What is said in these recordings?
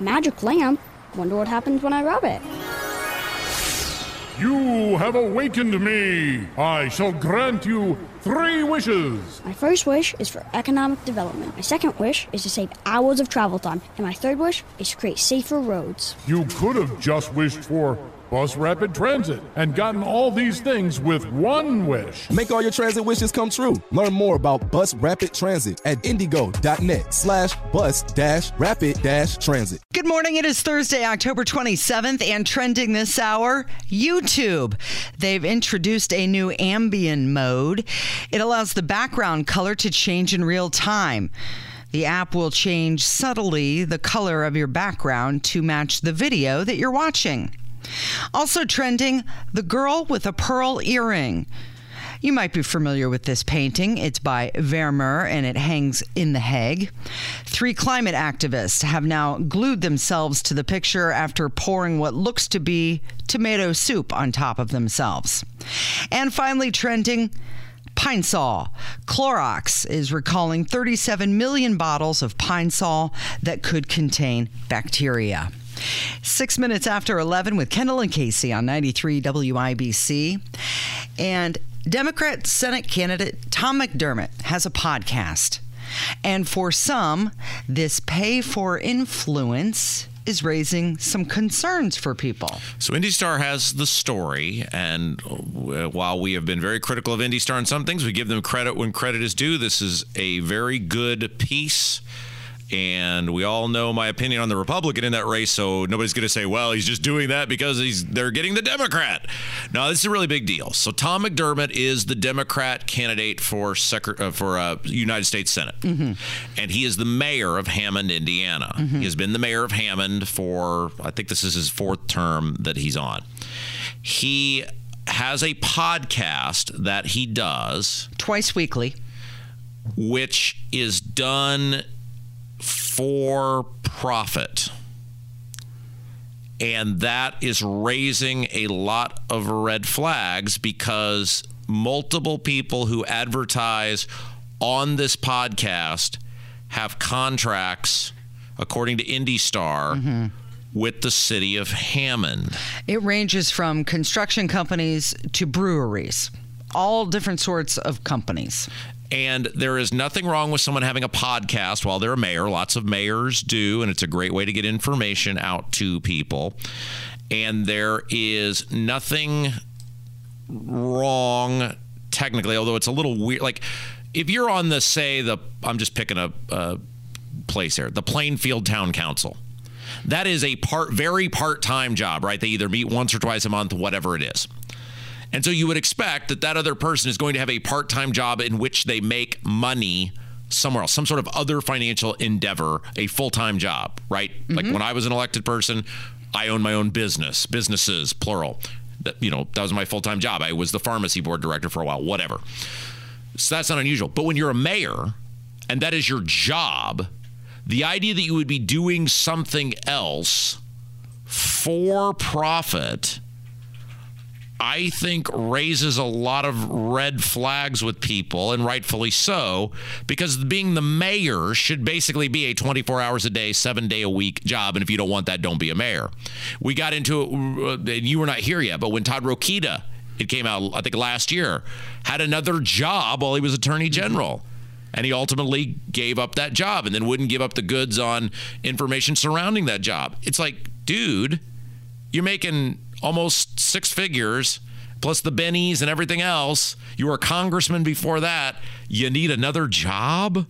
Magic lamp? Wonder what happens when I rub it. You have awakened me. I shall grant you three wishes. My first wish is for economic development. My second wish is to save hours of travel time. And my third wish is to create safer roads. You could have just wished for bus rapid transit and gotten all these things with one wish. Make all your transit wishes come true. Learn more about bus rapid transit at indygo.net slash bus dash rapid dash transit. Good morning. It is Thursday, October 27th, and trending this hour, YouTube. They've introduced a new ambient mode. It allows the background color to change in real time. The app will change subtly the color of your background to match the video that you're watching. Also trending, the girl with a pearl earring. You might be familiar with this painting. It's by Vermeer and it hangs in The Hague. Three climate activists have now glued themselves to the picture after pouring what looks to be tomato soup on top of themselves. And finally, trending, Pine Sol. Clorox is recalling 37 million bottles of Pine Sol that could contain bacteria. Six minutes after 11 with Kendall and Casey on 93 WIBC. And Democrat Senate candidate Tom McDermott has a podcast. And for some, this pay for influence is raising some concerns for people. So IndyStar has the story, and uh, while we have been very critical of IndyStar on some things, we give them credit when credit is due. This is a very good piece and we all know my opinion on the Republican in that race, so nobody's going to say, "Well, he's just doing that because he's they're getting the Democrat." No, this is a really big deal. So Tom McDermott is the Democrat candidate for secret uh, for uh, United States Senate, mm-hmm. and he is the mayor of Hammond, Indiana. Mm-hmm. He has been the mayor of Hammond for I think this is his fourth term that he's on. He has a podcast that he does twice weekly, which is done for profit. And that is raising a lot of red flags because multiple people who advertise on this podcast have contracts, according to IndyStar, mm-hmm. with the city of Hammond. It ranges from construction companies to breweries, all different sorts of companies. And there is nothing wrong with someone having a podcast while they're a mayor. Lots of mayors do, and it's a great way to get information out to people. And there is nothing wrong technically, although it's a little weird. Like if you're on the say the I'm just picking a, a place here, the Plainfield Town Council. That is a part very part-time job, right? They either meet once or twice a month, whatever it is. And so you would expect that that other person is going to have a part time job in which they make money somewhere else, some sort of other financial endeavor, a full time job, right? Mm-hmm. Like when I was an elected person, I owned my own business, businesses, plural. That, you know, that was my full time job. I was the pharmacy board director for a while, whatever. So that's not unusual. But when you're a mayor and that is your job, the idea that you would be doing something else for profit I think raises a lot of red flags with people, and rightfully so, because being the mayor should basically be a 24 hours a day, seven day a week job. And if you don't want that, don't be a mayor. We got into it, uh, and you were not here yet, but when Todd Rokita, it came out, I think last year, had another job while he was attorney general. And he ultimately gave up that job and then wouldn't give up the goods on information surrounding that job. It's like, dude, you're making almost six figures plus the bennies and everything else. You were a congressman before that. You need another job?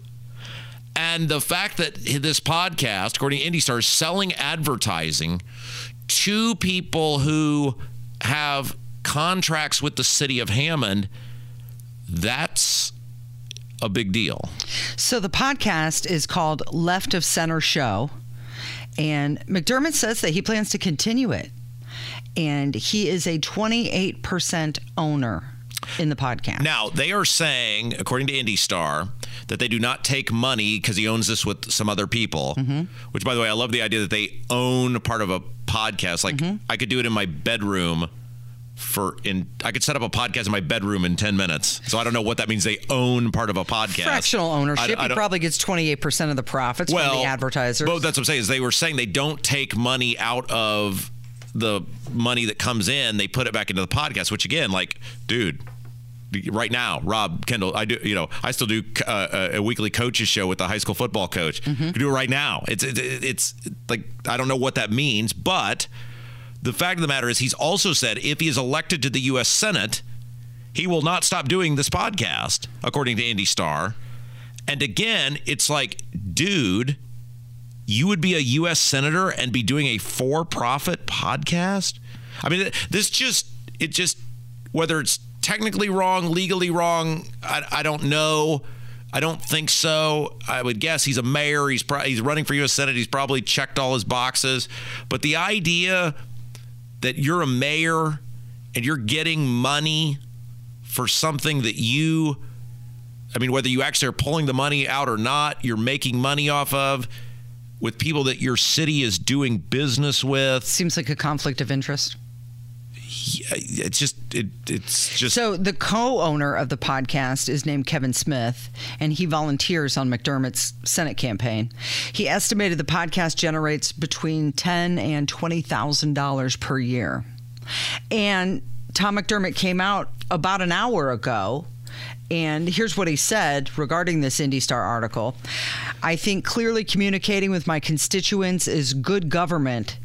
And the fact that this podcast, according to IndyStar, is selling advertising to people who have contracts with the city of Hammond, that's a big deal. So the podcast is called Left of Center Show. And McDermott says that he plans to continue it and he is a 28% owner in the podcast. Now, they are saying, according to IndyStar, that they do not take money because he owns this with some other people. Mm-hmm. Which, by the way, I love the idea that they own part of a podcast. Like, mm-hmm. I could do it in my bedroom for in I could set up a podcast in my bedroom in 10 minutes. So I don't know what that means they own part of a podcast. Fractional ownership. I- I he probably gets 28% of the profits from the advertisers. Well, that's what I'm saying is they were saying they don't take money out of the money that comes in, they put it back into the podcast, which again, like, dude, right now, Rob Kendall, I do, you know, I still do uh, a weekly coaches show with the high school football coach. Mm-hmm. I do it right now. It's, it's it's like I don't know what that means, but the fact of the matter is, he's also said if he is elected to the U.S. Senate, he will not stop doing this podcast, according to IndyStar. And again, it's like, dude, you would be a U.S. senator and be doing a for-profit podcast. I mean, this just it just whether it's technically wrong, legally wrong, I, I don't know. I don't think so. I would guess he's a mayor. He's pro- he's running for U.S. Senate. He's probably checked all his boxes. But the idea that you're a mayor and you're getting money for something that you I mean, whether you actually are pulling the money out or not, you're making money off of with people that your city is doing business with. Seems like a conflict of interest. It's just, it, it's just. So the co-owner of the podcast is named Kevin Smith, and he volunteers on McDermott's Senate campaign. He estimated the podcast generates between ten and twenty thousand dollars per year. And Tom McDermott came out about an hour ago. And here's what he said regarding this Indy Star article. I think clearly communicating with my constituents is good government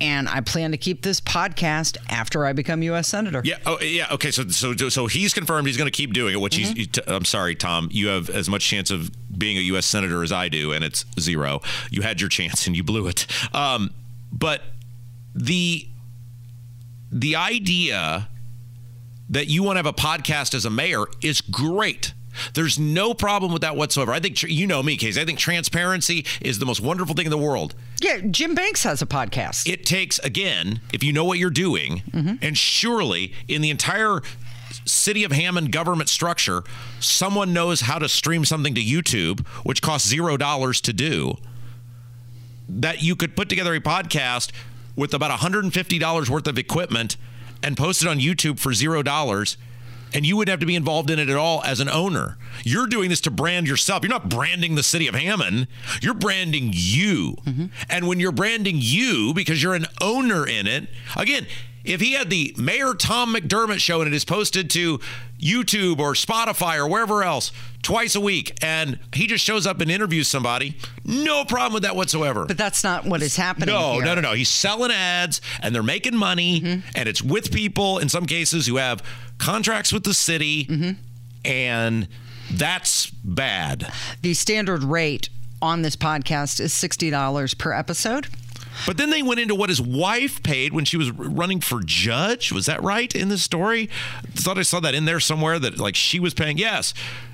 and I plan to keep this podcast after I become U.S. senator. Yeah. Oh, yeah. Okay. So, so, so he's confirmed he's going to keep doing it. Which Mm-hmm. he's. I'm sorry, Tom. You have as much chance of being a U.S. senator as I do, and it's zero. You had your chance and you blew it. Um, but the the idea that you want to have a podcast as a mayor is great. There's no problem with that whatsoever. I think you know me, Casey. I think transparency is the most wonderful thing in the world. Yeah, Jim Banks has a podcast. It takes again, if you know what you're doing, mm-hmm. and surely in the entire city of Hammond government structure, someone knows how to stream something to YouTube, which costs zero dollars to do. That you could put together a podcast with about $150 worth of equipment and post it on YouTube for zero dollars. And you wouldn't have to be involved in it at all as an owner. You're doing this to brand yourself. You're not branding the city of Hammond. You're branding you. Mm-hmm. And when you're branding you because you're an owner in it, again, if he had the Mayor Tom McDermott show and it is posted to YouTube or Spotify or wherever else twice a week and he just shows up and interviews somebody, no problem with that whatsoever. but that's not what is happening. No, here. no, no, no. He's selling ads and they're making money mm-hmm. and it's with people in some cases who have contracts with the city mm-hmm. and that's bad. The standard rate on this podcast is $60 per episode. But then they went into what his wife paid when she was running for judge. Was that right in the story? thought I saw that in there somewhere that like she was paying. Yes.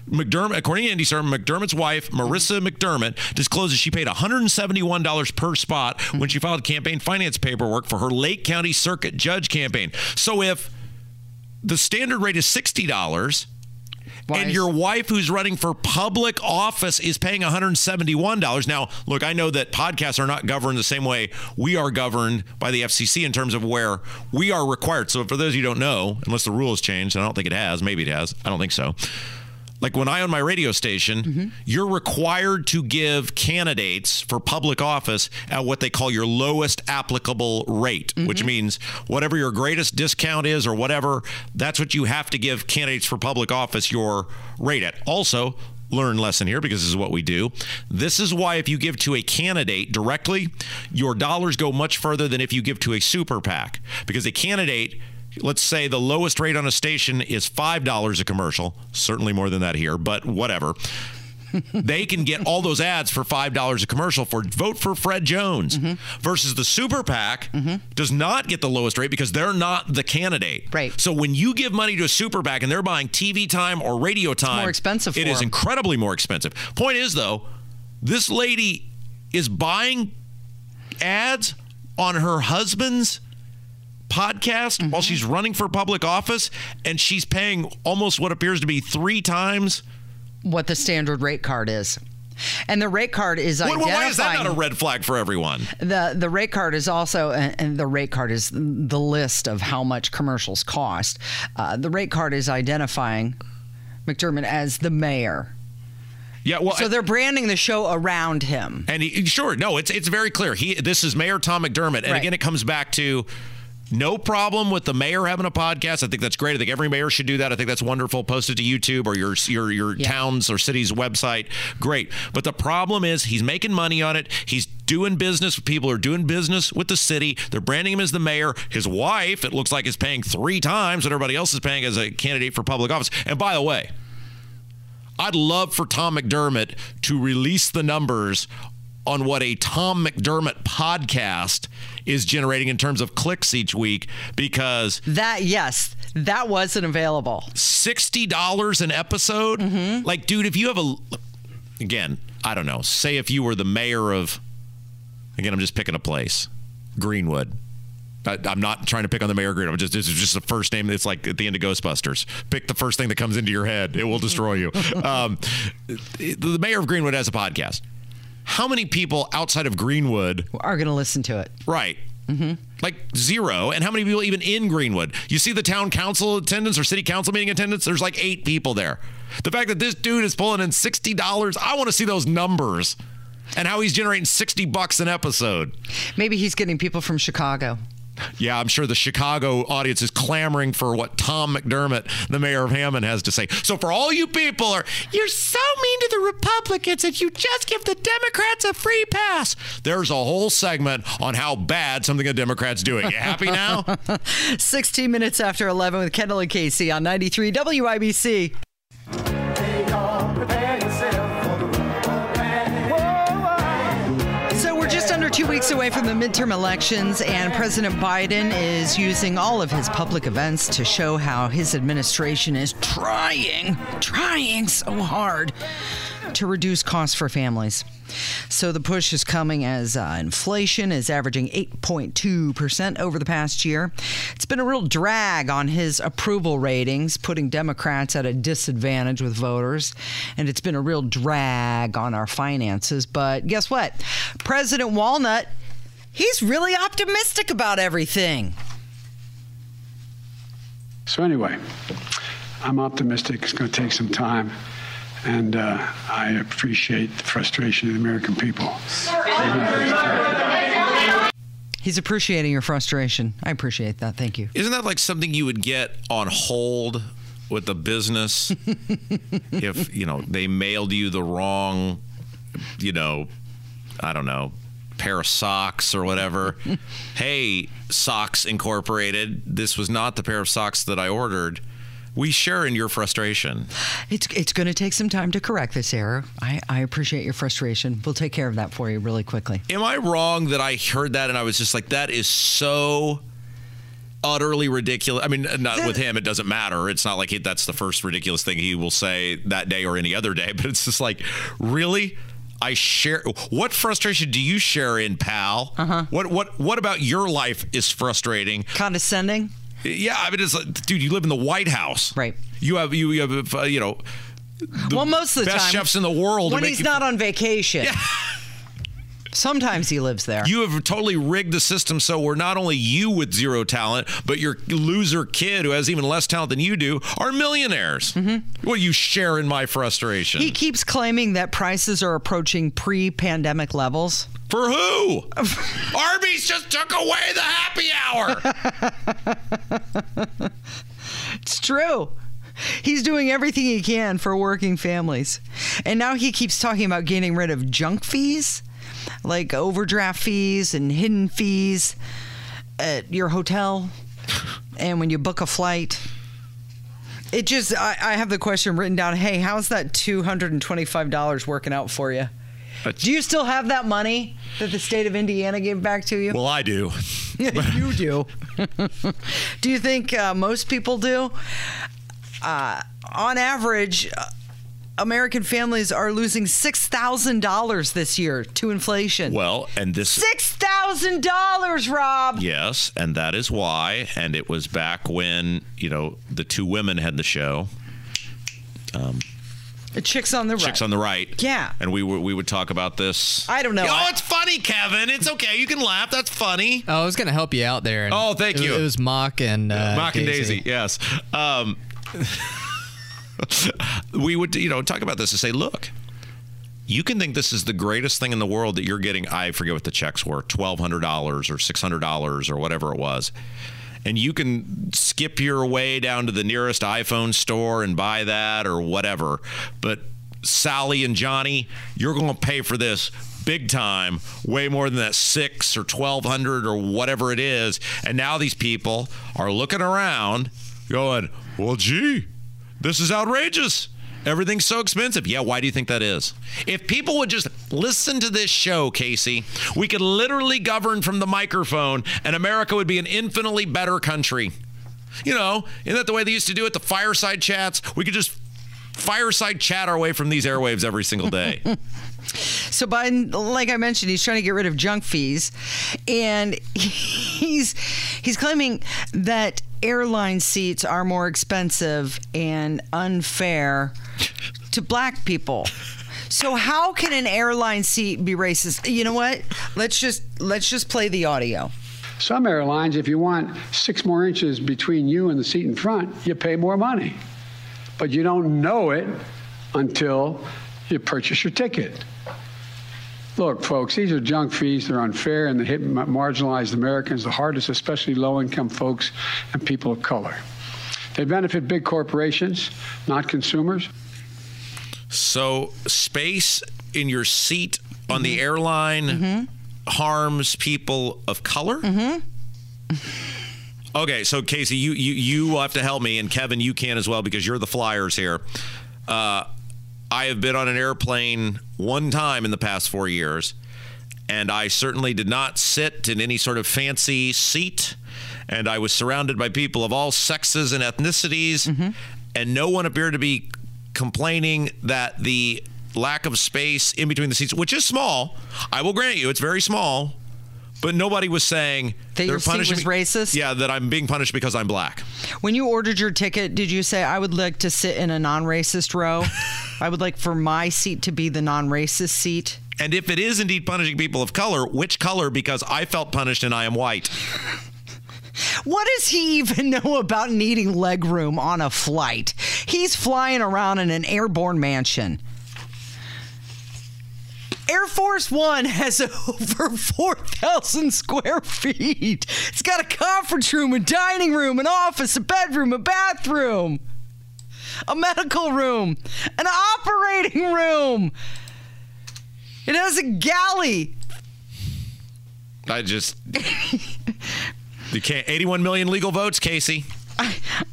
McDermott, according to IndyStar, McDermott's wife, Marissa McDermott, discloses she paid $171 per spot when she filed campaign finance paperwork for her Lake County Circuit Judge campaign. So if the standard rate is $60, And your wife who's running for public office is paying $171. Now, look, I know that podcasts are not governed the same way we are governed by the FCC in terms of where we are required. So, for those of you who don't know, unless the rule has changed, and I don't think it has, maybe it has, I don't think so. Like when I own my radio station, mm-hmm. you're required to give candidates for public office at what they call your lowest applicable rate, which mm-hmm. means whatever your greatest discount is or whatever, that's what you have to give candidates for public office your rate at. Also, learn lesson here because this is what we do. This is why if you give to a candidate directly, your dollars go much further than if you give to a super PAC because a candidate let's say the lowest rate on a station is $5 a commercial, certainly more than that here, but whatever. they can get all those ads for $5 a commercial for vote for Fred Jones versus the super PAC does not get the lowest rate because they're not the candidate. Right. So when you give money to a super PAC and they're buying TV time or radio time, more expensive It is 'em. incredibly more expensive. Point is though, this lady is buying ads on her husband's podcast while she's running for public office and she's paying almost what appears to be three times what the standard rate card is. And the rate card is Why- identifying. Why is that not a red flag for everyone? The the rate card is also, and and the rate card is the list of how much commercials cost. Uh, the rate card is identifying McDermott as the mayor. Yeah, well, So they're branding the show around him. And he, sure, no, it's it's very clear. He this is Mayor Tom McDermott, and Right. again, it comes back to no problem with the mayor having a podcast. I think that's great. I think every mayor should do that. I think that's wonderful. Post it to YouTube or your your your Yeah. town's or city's website. Great. But the problem is he's making money on it. He's doing business with people who are doing business with the city. They're branding him as the mayor. His wife, it looks like, is paying three times what everybody else is paying as a candidate for public office. And by the way, I'd love for Tom McDermott to release the numbers on what a Tom McDermott podcast is generating in terms of clicks each week because That yes, that wasn't available. $60 an episode? Like dude if you have a again i don't know. Say if you were the mayor of again i'm just picking a place greenwood. I, i'm not trying to pick on the mayor of greenwood. Just this is just the first name. It's like at the end of ghostbusters. Pick the first thing that comes into your head. It will destroy you. Um, the mayor of greenwood has a podcast how many people outside of greenwood Are going to listen to it. Right. Mm-hmm. Like zero. And how many people even in Greenwood? You see the town council attendance or city council meeting attendance? There's like eight people there. The fact that this dude is pulling in $60, I want to see those numbers and how he's generating 60 bucks an episode. Maybe he's getting people from Chicago. Yeah, I'm sure the Chicago audience is clamoring for what Tom McDermott, the mayor of Hammond, has to say. So for all you people are, you're so mean to the Republicans that you just give the Democrats a free pass. There's a whole segment on how bad something a Democrat's doing. You happy now? 16 minutes after 11 with Kendall and Casey on 93 WIBC. Two weeks away from the midterm elections, and President Biden is using all of his public events to show how his administration is trying, trying so hard to reduce costs for families. So the push is coming as uh, inflation is averaging 8.2% over the past year. It's been a real drag on his approval ratings, putting Democrats at a disadvantage with voters. And it's been a real drag on our finances. But guess what? President Walnut, he's really optimistic about everything. So anyway, I'm optimistic. It's going to take some time, and uh, I appreciate the frustration of the American people. He's appreciating your frustration. I appreciate that. Thank you. Isn't that like something you would get on hold with a business if, you know, they mailed you the wrong, you know, I don't know, pair of socks or whatever. hey, Socks Incorporated, this was not the pair of socks that I ordered. We share in your frustration. It's it's going to take some time to correct this error. I, I appreciate your frustration. We'll take care of that for you really quickly. Am I wrong that I heard that and I was just like, that is so utterly ridiculous? I mean, not with him, it doesn't matter. It's not like he, that's the first ridiculous thing he will say that day or any other day, but it's just like, really? I share. What frustration do you share in, pal? Uh-huh. What what what about your life is frustrating? Condescending? Yeah, I mean, it's like, dude, you live in the White House, Right. You have you, you have uh, you know. the well, most of the best time, chefs in the world. when he's not on vacation. Sometimes he lives there. You have totally rigged the system so we're not only you with zero talent, but your loser kid who has even less talent than you do are millionaires. Mm-hmm. Well, you share in my frustration. he keeps claiming that prices are approaching pre-pandemic levels. For who? Arby's just took away the happy hour. It's true. He's doing everything he can for working families. And now he keeps talking about getting rid of junk fees, like overdraft fees and hidden fees at your hotel and when you book a flight. It just, I, I have the question written down hey, how's that $225 working out for you? Do you still have that money that the state of Indiana gave back to you? well, I do. you do. do you think uh, most people do? Uh, on average, uh, American families are losing six thousand dollars this year to inflation. Well, and this six thousand dollars, Rob. Yes, and that is why. And it was back when you know the two women had the show. Um, The chicks on the right. Chicks on the right. Yeah. And we would we would talk about this. I don't know. Oh, it's funny, Kevin. It's okay. You can laugh. That's funny. Oh, I was gonna help you out there. and Oh, thank it- you. It was Mock and uh, Mock and Daisy. Yes. Um, we would you know talk about this and say, look. You can think this is the greatest thing in the world that you're getting. I forget what the checks were twelve hundred dollars or six hundred dollars or whatever it was, and you can skip your way down to the nearest iPhone store and buy that or whatever. But Sally and Johnny, you're going to pay for this big time, way more than that six or twelve hundred or whatever it is. And now these people are looking around, going, "Well, gee, this is outrageous." Everything's so expensive. Yeah, why do you think that is? If people would just listen to this show, Casey, we could literally govern from the microphone and America would be an infinitely better country. You know, isn't that the way they used to do it? The fireside chats? We could just fireside chat our way from these airwaves every single day. So Biden, like I mentioned, he's trying to get rid of junk fees, and he's he's claiming that airline seats are more expensive and unfair to black people. So how can an airline seat be racist? You know what? Let's just let's just play the audio. Some airlines, if you want six more inches between you and the seat in front, you pay more money. But you don't know it until you purchase your ticket. Look, folks, these are junk fees. They're unfair and they hit marginalized Americans the hardest, especially low income folks and people of color. They benefit big corporations, not consumers. So, space in your seat on the mm-hmm. airline mm-hmm. harms people of color? Mm-hmm. Okay, so Casey, you, you you will have to help me, and Kevin, you can as well because you're the flyers here. Uh, I have been on an airplane one time in the past four years, and I certainly did not sit in any sort of fancy seat. And I was surrounded by people of all sexes and ethnicities, mm-hmm. and no one appeared to be complaining that the lack of space in between the seats, which is small, I will grant you, it's very small. But nobody was saying That your seat punishing was me- racist? Yeah, that I'm being punished because I'm black. When you ordered your ticket, did you say I would like to sit in a non-racist row? I would like for my seat to be the non-racist seat. And if it is indeed punishing people of color, which color? Because I felt punished and I am white. What does he even know about needing leg room on a flight? He's flying around in an airborne mansion. Air Force One has over 4,000 square feet. It's got a conference room, a dining room, an office, a bedroom, a bathroom, a medical room, an operating room. It has a galley. I just. You can't. 81 million legal votes, Casey.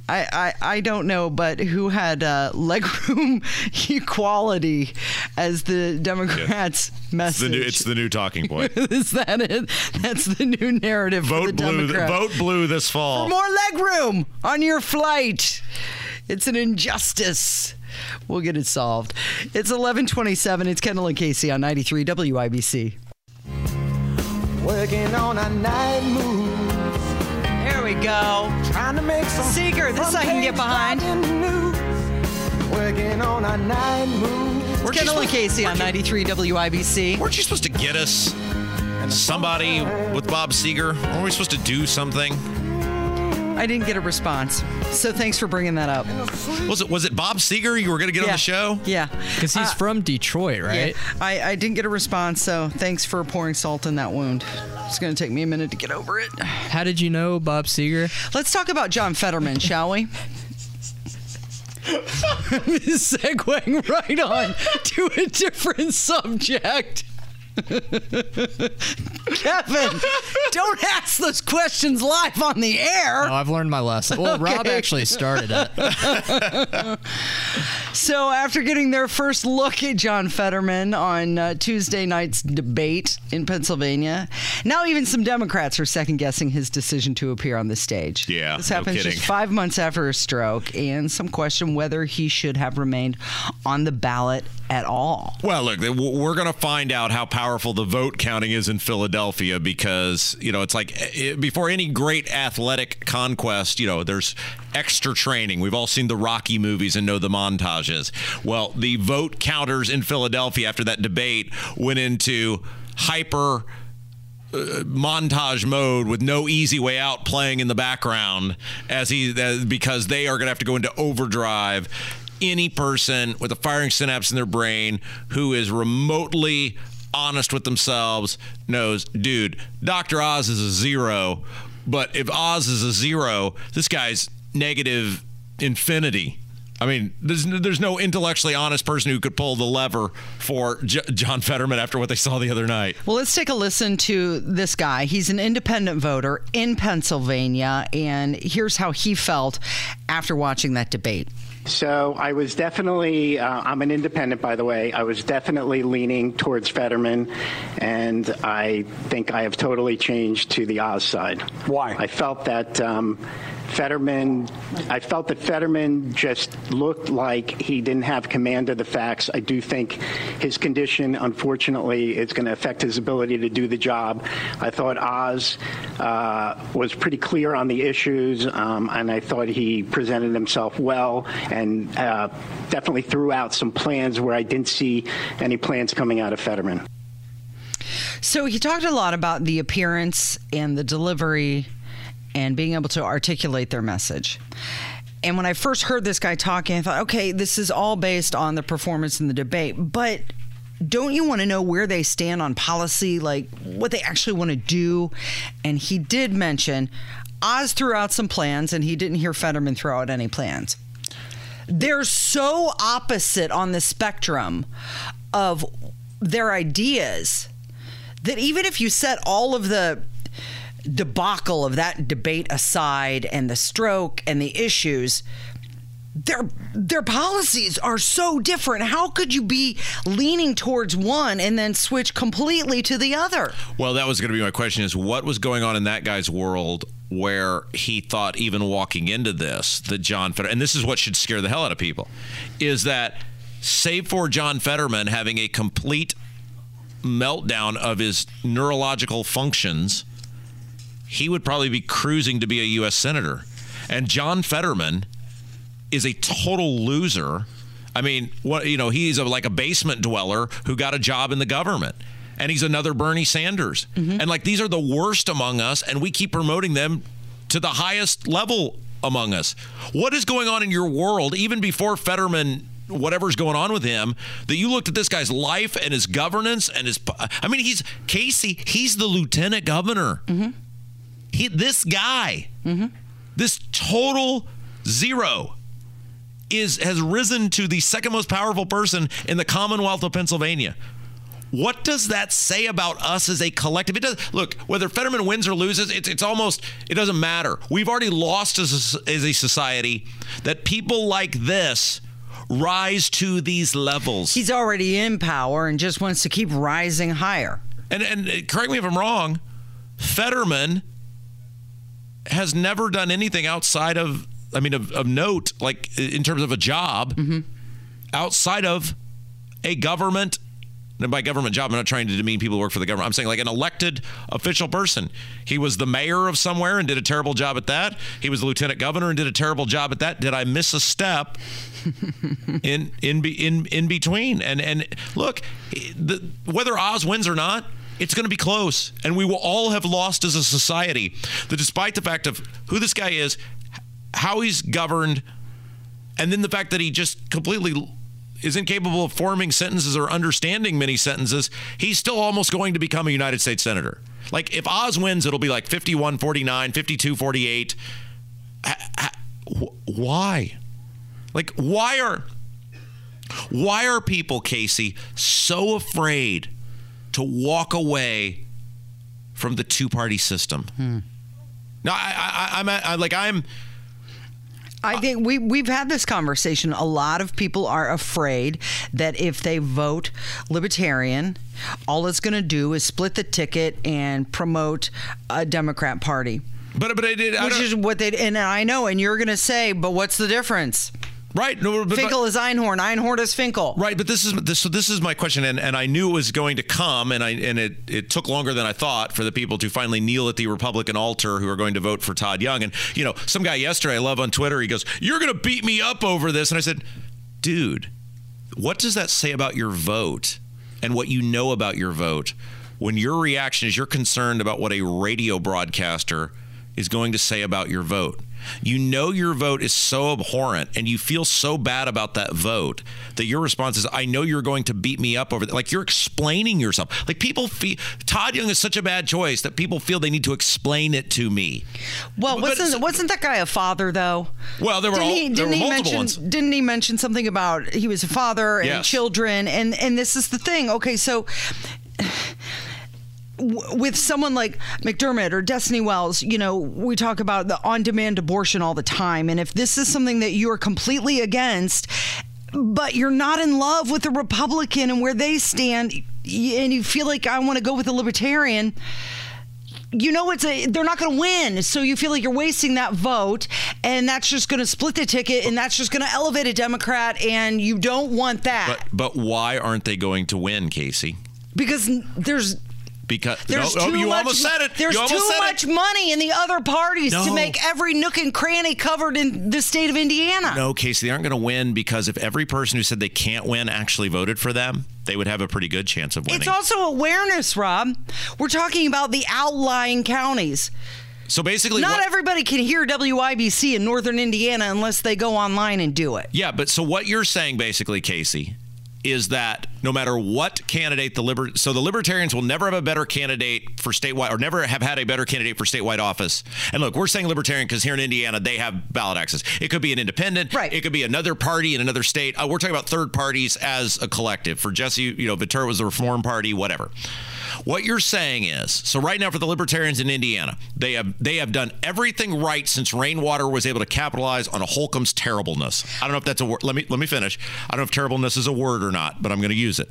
I, I, I don't know, but who had uh, legroom equality as the Democrats' It's message? the new, it's the new talking point. Is that it? That's the new narrative for the vote blue. Democrats. Vote blue this fall. More legroom on your flight. It's an injustice. We'll get it solved. It's 1127. It's Kendall and Casey on 93 WIBC. Working on a night move. There we go. Trying to make some Seger, this I can get behind. front page news. Working on a night move. Weren't Kendall and Casey on 93 WIBC. Weren't you supposed to get us somebody with Bob Seger? Weren't we supposed to do something? I didn't get a response. So thanks for bringing that up. Was it was it Bob Seger you were going to get on the show? Yeah. Because he's Uh, from Detroit, right? Yeah, I, I didn't get a response, so thanks for pouring salt in that wound. It's going to take me a minute to get over it. How did you know Bob Seger? Let's talk about John Fetterman, shall we? Segueing right on to a different subject. Kevin, don't ask those questions live on the air. Oh, I've learned my lesson. Well, Rob actually started it. So, after getting their first look at John Fetterman on uh, Tuesday night's debate in Pennsylvania, now even some Democrats are second guessing his decision to appear on the stage. Yeah, This happens kidding. just five months after a stroke, and some question whether he should have remained on the ballot at all. Well, look, we're going to find out how powerful the vote counting is in Philadelphia because, you know, it's like eh, before any great athletic conquest, you know, there's extra training. We've all seen the Rocky movies and know the montages. Well, the vote counters in Philadelphia after that debate went into hyper uh, montage mode with no easy way out playing in the background as he as, because they are going to have to go into overdrive any person with a firing synapse in their brain who is remotely honest with themselves knows dude dr oz is a zero but if oz is a zero this guy's negative infinity I mean, there's there's no intellectually honest person who could pull the lever for J- John Fetterman after what they saw the other night. Well, let's take a listen to this guy. He's an independent voter in Pennsylvania, and here's how he felt after watching that debate. So I was definitely, uh, I'm an independent, by the way. I was definitely leaning towards Fetterman, and I think I have totally changed to the Oz side. Why? I felt that um, Fetterman, I felt that Fetterman just looked like he didn't have command of the facts. I do think his condition, unfortunately, is going to affect his ability to do the job. I thought Oz uh, was pretty clear on the issues, um, and I thought he presented himself well and uh, definitely threw out some plans where I didn't see any plans coming out of Fetterman. So he talked a lot about the appearance and the delivery and being able to articulate their message. And when I first heard this guy talking, I thought, okay, this is all based on the performance in the debate. But don't you want to know where they stand on policy, like what they actually want to do? And he did mention Oz threw out some plans, and he didn't hear Fetterman throw out any plans. They're so opposite on the spectrum of their ideas that even if you set all of the debacle of that debate aside and the stroke and the issues their their policies are so different. How could you be leaning towards one and then switch completely to the other? Well, that was going to be my question: is what was going on in that guy's world where he thought, even walking into this, that John Fetterman, and this is what should scare the hell out of people, is that save for John Fetterman having a complete meltdown of his neurological functions, he would probably be cruising to be a U.S. senator, and John Fetterman is a total loser. I mean, what you know, he's a, like a basement dweller who got a job in the government. And he's another Bernie Sanders. Mm-hmm. And like these are the worst among us and we keep promoting them to the highest level among us. What is going on in your world even before Fetterman whatever's going on with him that you looked at this guy's life and his governance and his I mean he's Casey, he's the lieutenant governor. Mm-hmm. He this guy. This total zero is has risen to the second most powerful person in the Commonwealth of Pennsylvania. What does that say about us as a collective? It does. Look, whether Fetterman wins or loses, it's it's almost it doesn't matter. We've already lost as a, as a society that people like this rise to these levels. he's already in power and just wants to keep rising higher And and uh, correct me if I'm wrong, Fetterman has never done anything outside of I mean of, of note, like in terms of a job, mm-hmm. outside of a government. And by government job, I'm not trying to demean people who work for the government. I'm saying like an elected official person. He was the mayor of somewhere and did a terrible job at that. He was the lieutenant governor and did a terrible job at that. Did I miss a step? in in be- in in between. And and look, the, whether Oz wins or not, it's going to be close, and we will all have lost as a society. That despite the fact of who this guy is, how he's governed, and then the fact that he just completely is incapable of forming sentences or understanding many sentences, he's still almost going to become a United States senator. Like if Oz wins, it'll be like 51 49, 52 48. Why? Like why are why are people, Casey, so afraid to walk away from the two-party system? Hmm. No, I, I, I'm at, I, like I'm. I think we we've had this conversation. A lot of people are afraid that if they vote libertarian, all it's going to do is split the ticket and promote a Democrat party. But but it, it, I Which is what they and I know, and you're going to say, but what's the difference? Right. No, but, Finkel is Einhorn. Einhorn is Finkel. Right, but this is this. So this is my question, and, and I knew it was going to come, and I and it it took longer than I thought for the people to finally kneel at the Republican altar who are going to vote for Todd Young. And you know, some guy yesterday I love on Twitter. He goes, "You're going to beat me up over this," and I said, "Dude, what does that say about your vote and what you know about your vote when your reaction is you're concerned about what a radio broadcaster is going to say about your vote?" You know your vote is so abhorrent and you feel so bad about that vote that your response is, I know you're going to beat me up over that. Like you're explaining yourself. Like people feel Todd Young is such a bad choice that people feel they need to explain it to me. Well, But wasn't wasn't that guy a father though? Well, there were, didn't all, he, didn't he mention ones. didn't he mention something about he was a father and Yes. children and and this is the thing. Okay, so with someone like McDermott or Destiny Wells, you know, we talk about the on-demand abortion all the time. And if this is something that you are completely against but you're not in love with the Republican and where they stand and you feel like I want to go with the libertarian you know it's a they're not going to win. So you feel like you're wasting that vote and that's just going to split the ticket and that's just going to elevate a democrat and you don't want that. But but why aren't they going to win, Casey? because there's Because there's no, oh, too you much almost said it. there's you too much it. money in the other parties to make every nook and cranny covered in the state of indiana No, Casey, they aren't going to win because if every person who said they can't win actually voted for them, they would have a pretty good chance of winning. it's also awareness rob we're talking about the outlying counties so basically, not what, everybody can hear wibc in northern indiana unless they go online and do it Yeah, but so what you're saying basically, Casey, is that no matter what candidate the liber so the libertarians will never have a better candidate for statewide or never have had a better candidate for statewide office. And look, we're saying libertarian because here in Indiana they have ballot access. It could be an independent, Right. It could be another party in another state. Uh, we're talking about third parties as a collective. For Jesse, you know, Ventura was the Reform Party, whatever. What you're saying is, so right now for the libertarians in Indiana, they have they have done everything right since Rainwater was able to capitalize on a Holcomb's terribleness. I don't know if that's a word. Let me let me finish. I don't know if terribleness is a word or not, but I'm going to use it.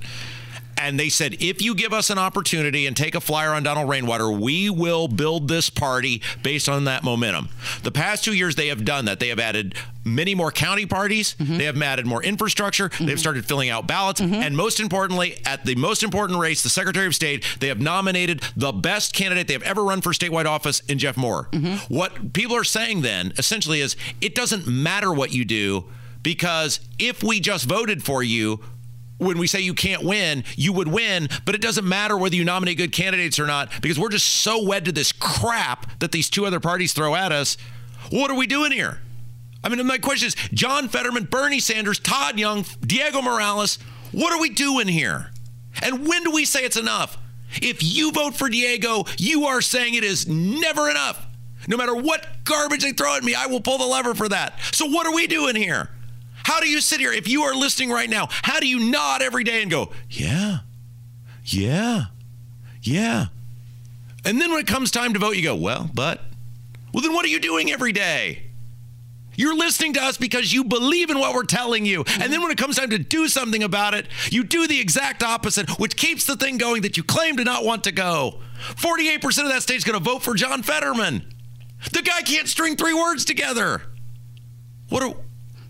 And they said, if you give us an opportunity and take a flyer on Donald Rainwater, we will build this party based on that momentum. The past two years, they have done that. They have added many more county parties. Mm-hmm. They have added more infrastructure. They've mm-hmm. started filling out ballots. Mm-hmm. And most importantly, at the most important race, the Secretary of State, they have nominated the best candidate they have ever run for statewide office in Jeff Maurer. What people are saying then essentially is it doesn't matter what you do because if we just voted for you, when we say you can't win, you would win, but it doesn't matter whether you nominate good candidates or not because we're just so wed to this crap that these two other parties throw at us. What are we doing here? I mean, my question is John Fetterman, Bernie Sanders, Todd Young, Diego Morales, what are we doing here? And when do we say it's enough? If you vote for Diego, you are saying it is never enough. No matter what garbage they throw at me, I will pull the lever for that. So, what are we doing here? How do you sit here, if you are listening right now, how do you nod every day and go, yeah, yeah, yeah? And then when it comes time to vote, you go, well, but, well, then what are you doing every day? You're listening to us because you believe in what we're telling you. And then when it comes time to do something about it, you do the exact opposite, which keeps the thing going that you claim to not want to go. 48% of that state's going to vote for John Fetterman. The guy can't string three words together. What are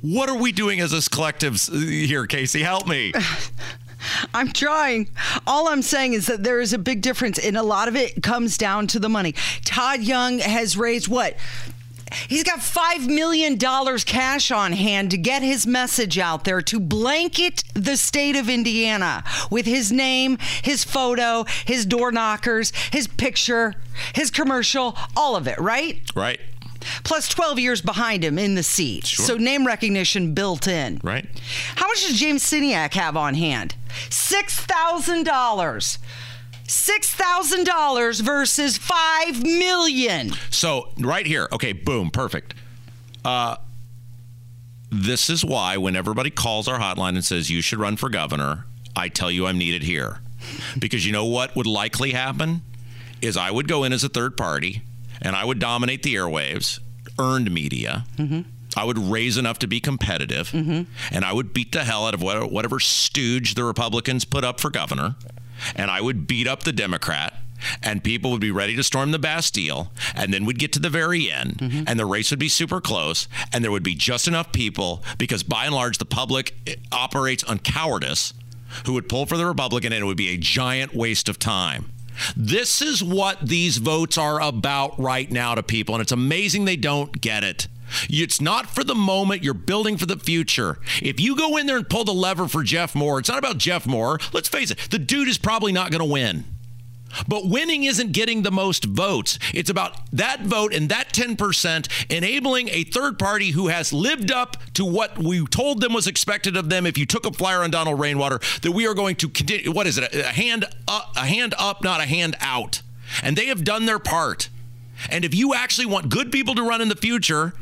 what are we doing as a collective here, Casey? Help me. I'm trying. All I'm saying is that there is a big difference, and a lot of it comes down to the money. Todd Young has raised what? He's got $5 million cash on hand to get his message out there to blanket the state of Indiana with his name, his photo, his door knockers, his picture, his commercial, all of it, right? Right. Plus 12 years behind him in the seat. Sure. So name recognition built in. Right. How much does James Sceniak have on hand? $6,000. $6,000 versus 5 million. So right here, okay, boom, perfect. Uh, this is why when everybody calls our hotline and says you should run for governor, I tell you I'm needed here, because you know what would likely happen is I would go in as a third party and I would dominate the airwaves, earned media. I would raise enough to be competitive, and I would beat the hell out of whatever stooge the Republicans put up for governor, and I would beat up the Democrat. and people would be ready to storm the Bastille, and then we'd get to the very end, and the race would be super close, and there would be just enough people because by and large the public eh, operates on cowardice who would pull for the Republican, and it would be a giant waste of time. This is what these votes are about right now to people, and it's amazing they don't get it. It's not for the moment, you're building for the future. If you go in there and pull the lever for Jeff Maurer, it's not about Jeff Maurer. Let's face it, the dude is probably not going to win. But winning isn't getting the most votes. It's about that vote and that 10% enabling a third party who has lived up to what we told them was expected of them if you took a flyer on Donald Rainwater that we are going to continue what is it? A hand up, a hand up, not a hand out. And they have done their part. And if you actually want good people to run in the future,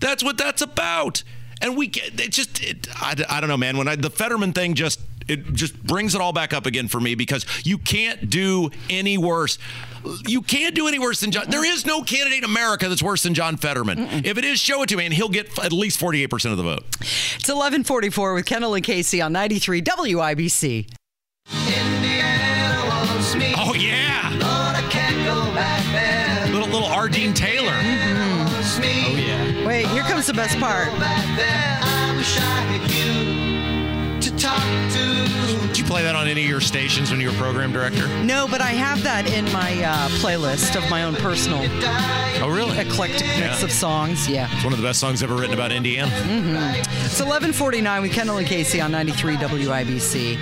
that's what that's about. And we get it just it, I, I don't know, man. When I, the Fetterman thing just it just brings it all back up again for me because you can't do any worse. You can't do any worse than John. There is no candidate in America that's worse than John Fetterman. If it is, show it to me, and he'll get at least forty-eight percent of the vote. It's 1144 with Kendall and Casey on 93 WIBC. Oh yeah, little little Ardeen Taylor. Mm-hmm. Oh yeah. Wait, here comes the best part. Did you play that on any of your stations when you were program director? No, but I have that in my uh, playlist of my own personal Oh really? eclectic mix Yeah. of songs. Yeah. It's one of the best songs ever written about Indiana. It's 1149 with Kendall and Casey on 93 WIBC.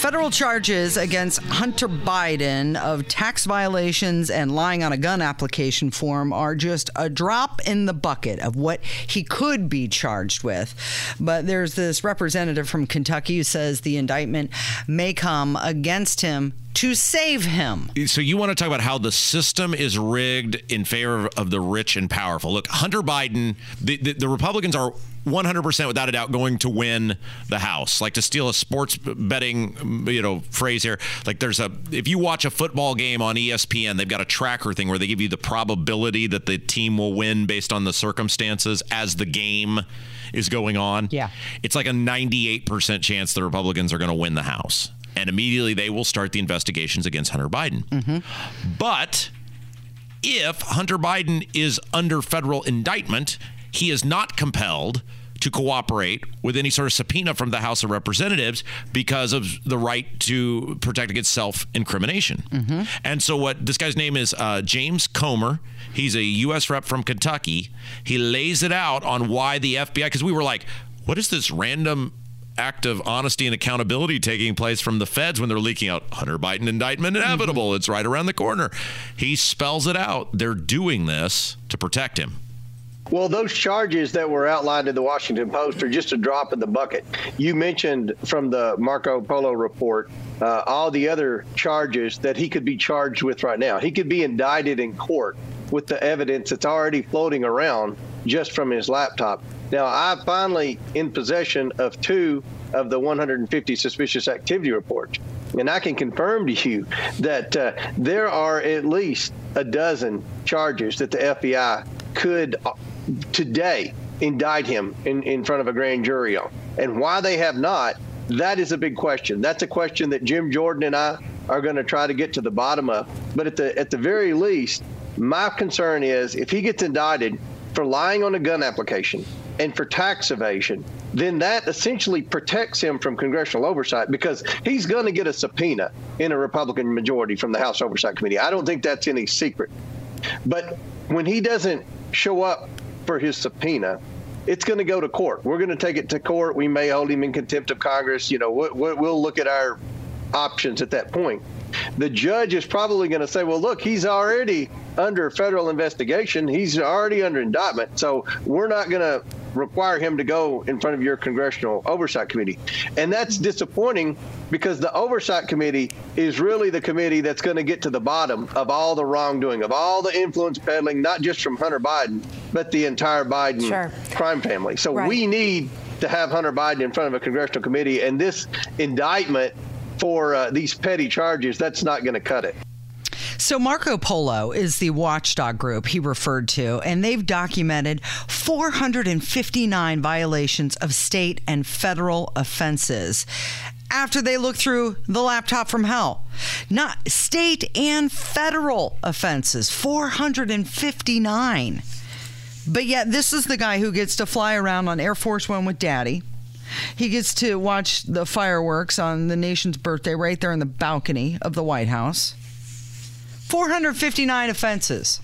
Federal charges against Hunter Biden of tax violations and lying on a gun application form are just a drop in the bucket of what he could be charged with. But there's this representative from Kentucky who says the indictment may come against him to save him. So you want to talk about how the system is rigged in favor of the rich and powerful? Look, Hunter Biden, the, the, the Republicans are 100% without a doubt going to win the House. Like to steal a sports betting, you know, phrase here. Like there's a if you watch a football game on ESPN, they've got a tracker thing where they give you the probability that the team will win based on the circumstances as the game is going on. Yeah. It's like a 98% chance the Republicans are going to win the House. And immediately they will start the investigations against Hunter Biden. But if Hunter Biden is under federal indictment, he is not compelled to cooperate with any sort of subpoena from the House of Representatives because of the right to protect against self incrimination. And so, what this guy's name is uh, James Comer. He's a U.S. rep from Kentucky. He lays it out on why the FBI, because we were like, what is this random act of honesty and accountability taking place from the feds when they're leaking out Hunter Biden indictment inevitable. It's right around the corner. He spells it out. They're doing this to protect him. Well, those charges that were outlined in the Washington Post are just a drop in the bucket. You mentioned from the Marco Polo report uh, all the other charges that he could be charged with right now. He could be indicted in court with the evidence that's already floating around just from his laptop. Now, I'm finally in possession of two of the 150 suspicious activity reports. And I can confirm to you that uh, there are at least a dozen charges that the FBI could uh, today indict him in, in front of a grand jury on. And why they have not, that is a big question. That's a question that Jim Jordan and I are going to try to get to the bottom of. But at the at the very least, my concern is if he gets indicted for lying on a gun application and for tax evasion, then that essentially protects him from congressional oversight because he's going to get a subpoena in a Republican majority from the House Oversight Committee. I don't think that's any secret. But when he doesn't show up for his subpoena, it's going to go to court. We're going to take it to court. We may hold him in contempt of Congress. You know, we- we- we'll look at our options at that point. The judge is probably going to say, well, look, he's already under federal investigation. He's already under indictment. So we're not going to require him to go in front of your congressional oversight committee. And that's disappointing because the oversight committee is really the committee that's going to get to the bottom of all the wrongdoing, of all the influence peddling, not just from Hunter Biden, but the entire Biden Sure. crime family. So Right. we need to have Hunter Biden in front of a congressional committee. And this indictment for uh, these petty charges, that's not going to cut it. So, Marco Polo is the watchdog group he referred to, and they've documented 459 violations of state and federal offenses after they look through the laptop from hell. Not state and federal offenses, 459. But yet, this is the guy who gets to fly around on Air Force One with daddy. He gets to watch the fireworks on the nation's birthday right there in the balcony of the White House. 459 offenses.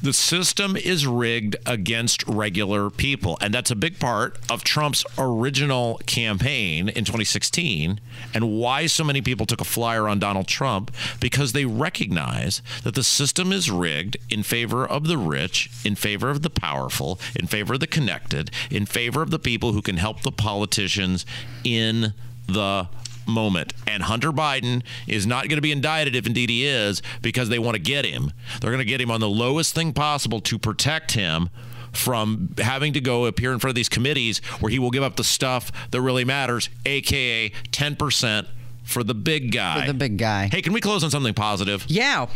The system is rigged against regular people. And that's a big part of Trump's original campaign in 2016 and why so many people took a flyer on Donald Trump because they recognize that the system is rigged in favor of the rich, in favor of the powerful, in favor of the connected, in favor of the people who can help the politicians in the moment. And Hunter Biden is not going to be indicted if indeed he is because they want to get him. They're going to get him on the lowest thing possible to protect him from having to go appear in front of these committees where he will give up the stuff that really matters, aka 10% for the big guy. For the big guy. Hey, can we close on something positive? Yeah.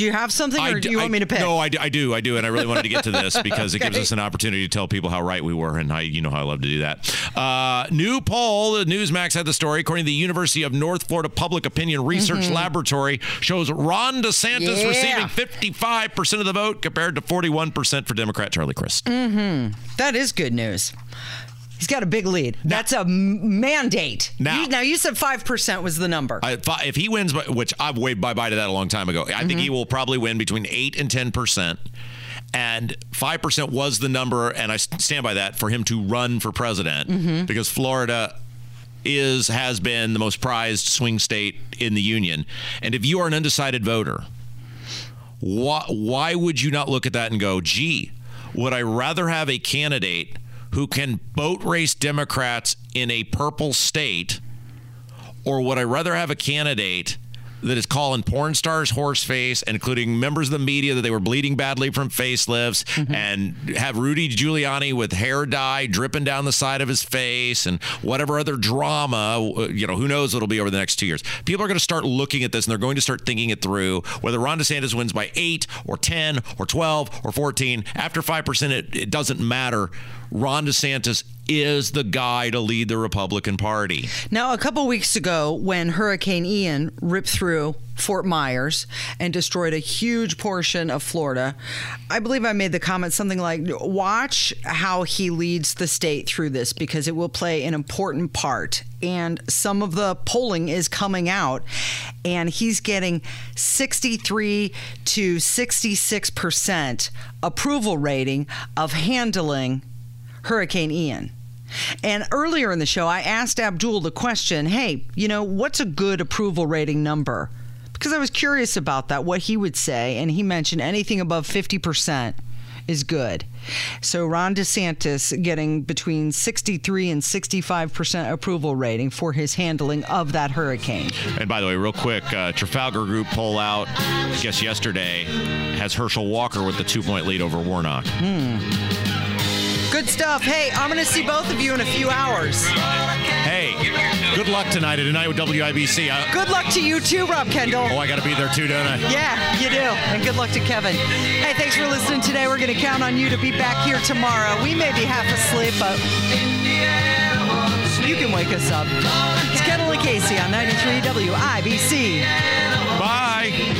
Do you have something, or I do you want I- me to pick? No, I, d- I do, I do, and I really wanted to get to this because it gives us an opportunity to tell people how right we were, and I, you know how I love to do that. Uh, new poll, the Newsmax had the story. According to the University of North Florida Public Opinion Research Mhm. Laboratory, shows Ron DeSantis Yeah. receiving 55 percent of the vote compared to 41 percent for Democrat Charlie Crist. Mm-hmm. That is good news. He's got a big lead. That's a m- mandate. Now- you, now you said five percent was the number. I, if he wins, which I've waved bye bye to that a long time ago, I think Mhm. he will probably win between eight and ten percent. And five percent was the number, and i stand by that for him to run for president Mhm. because Florida is has been the most prized swing state in the union. And if you are an undecided voter, why why would you not look at that and go, gee, would I rather have a candidate who can boat race Democrats in a purple state? or would I rather have a candidate that is calling porn stars horse face including members of the media that they were bleeding badly from facelifts and have Rudy Giuliani with hair dye dripping down the side of his face and whatever other drama, uh, you know, who knows what'll be over the next two years. People are going to start looking at this and they're going to start thinking it through. Whether Ron DeSantis wins by eight or 10 or 12 or 14, after 5%, it, it doesn't matter. Ron DeSantis is the guy to lead the Republican Party. Now, a couple weeks ago, when Hurricane Ian ripped through Fort Myers and destroyed a huge portion of Florida, I believe I made the comment something like, Watch how he leads the state through this because it will play an important part. And some of the polling is coming out, and he's getting 63 to 66% approval rating of handling Hurricane Ian. And earlier in the show, I asked Abdul the question hey, you know, what's a good approval rating number? Because I was curious about that, what he would say. And he mentioned anything above 50% is good. So Ron DeSantis getting between 63 and 65% approval rating for his handling of that hurricane. And by the way, real quick, uh, Trafalgar Group poll out, I guess yesterday, has Herschel Walker with the two point lead over Warnock. Good stuff. Hey, I'm going to see both of you in a few hours. Hey, good luck tonight at tonight with WIBC. I, Good luck to you too, Rob Kendall. oh, I got to be there too, don't I? Yeah, you do. And good luck to Kevin. Hey, thanks for listening today. We're going to count on you to be back here tomorrow. We may be half asleep, but you can wake us up. It's Kendall and Casey on 93 WIBC. Bye.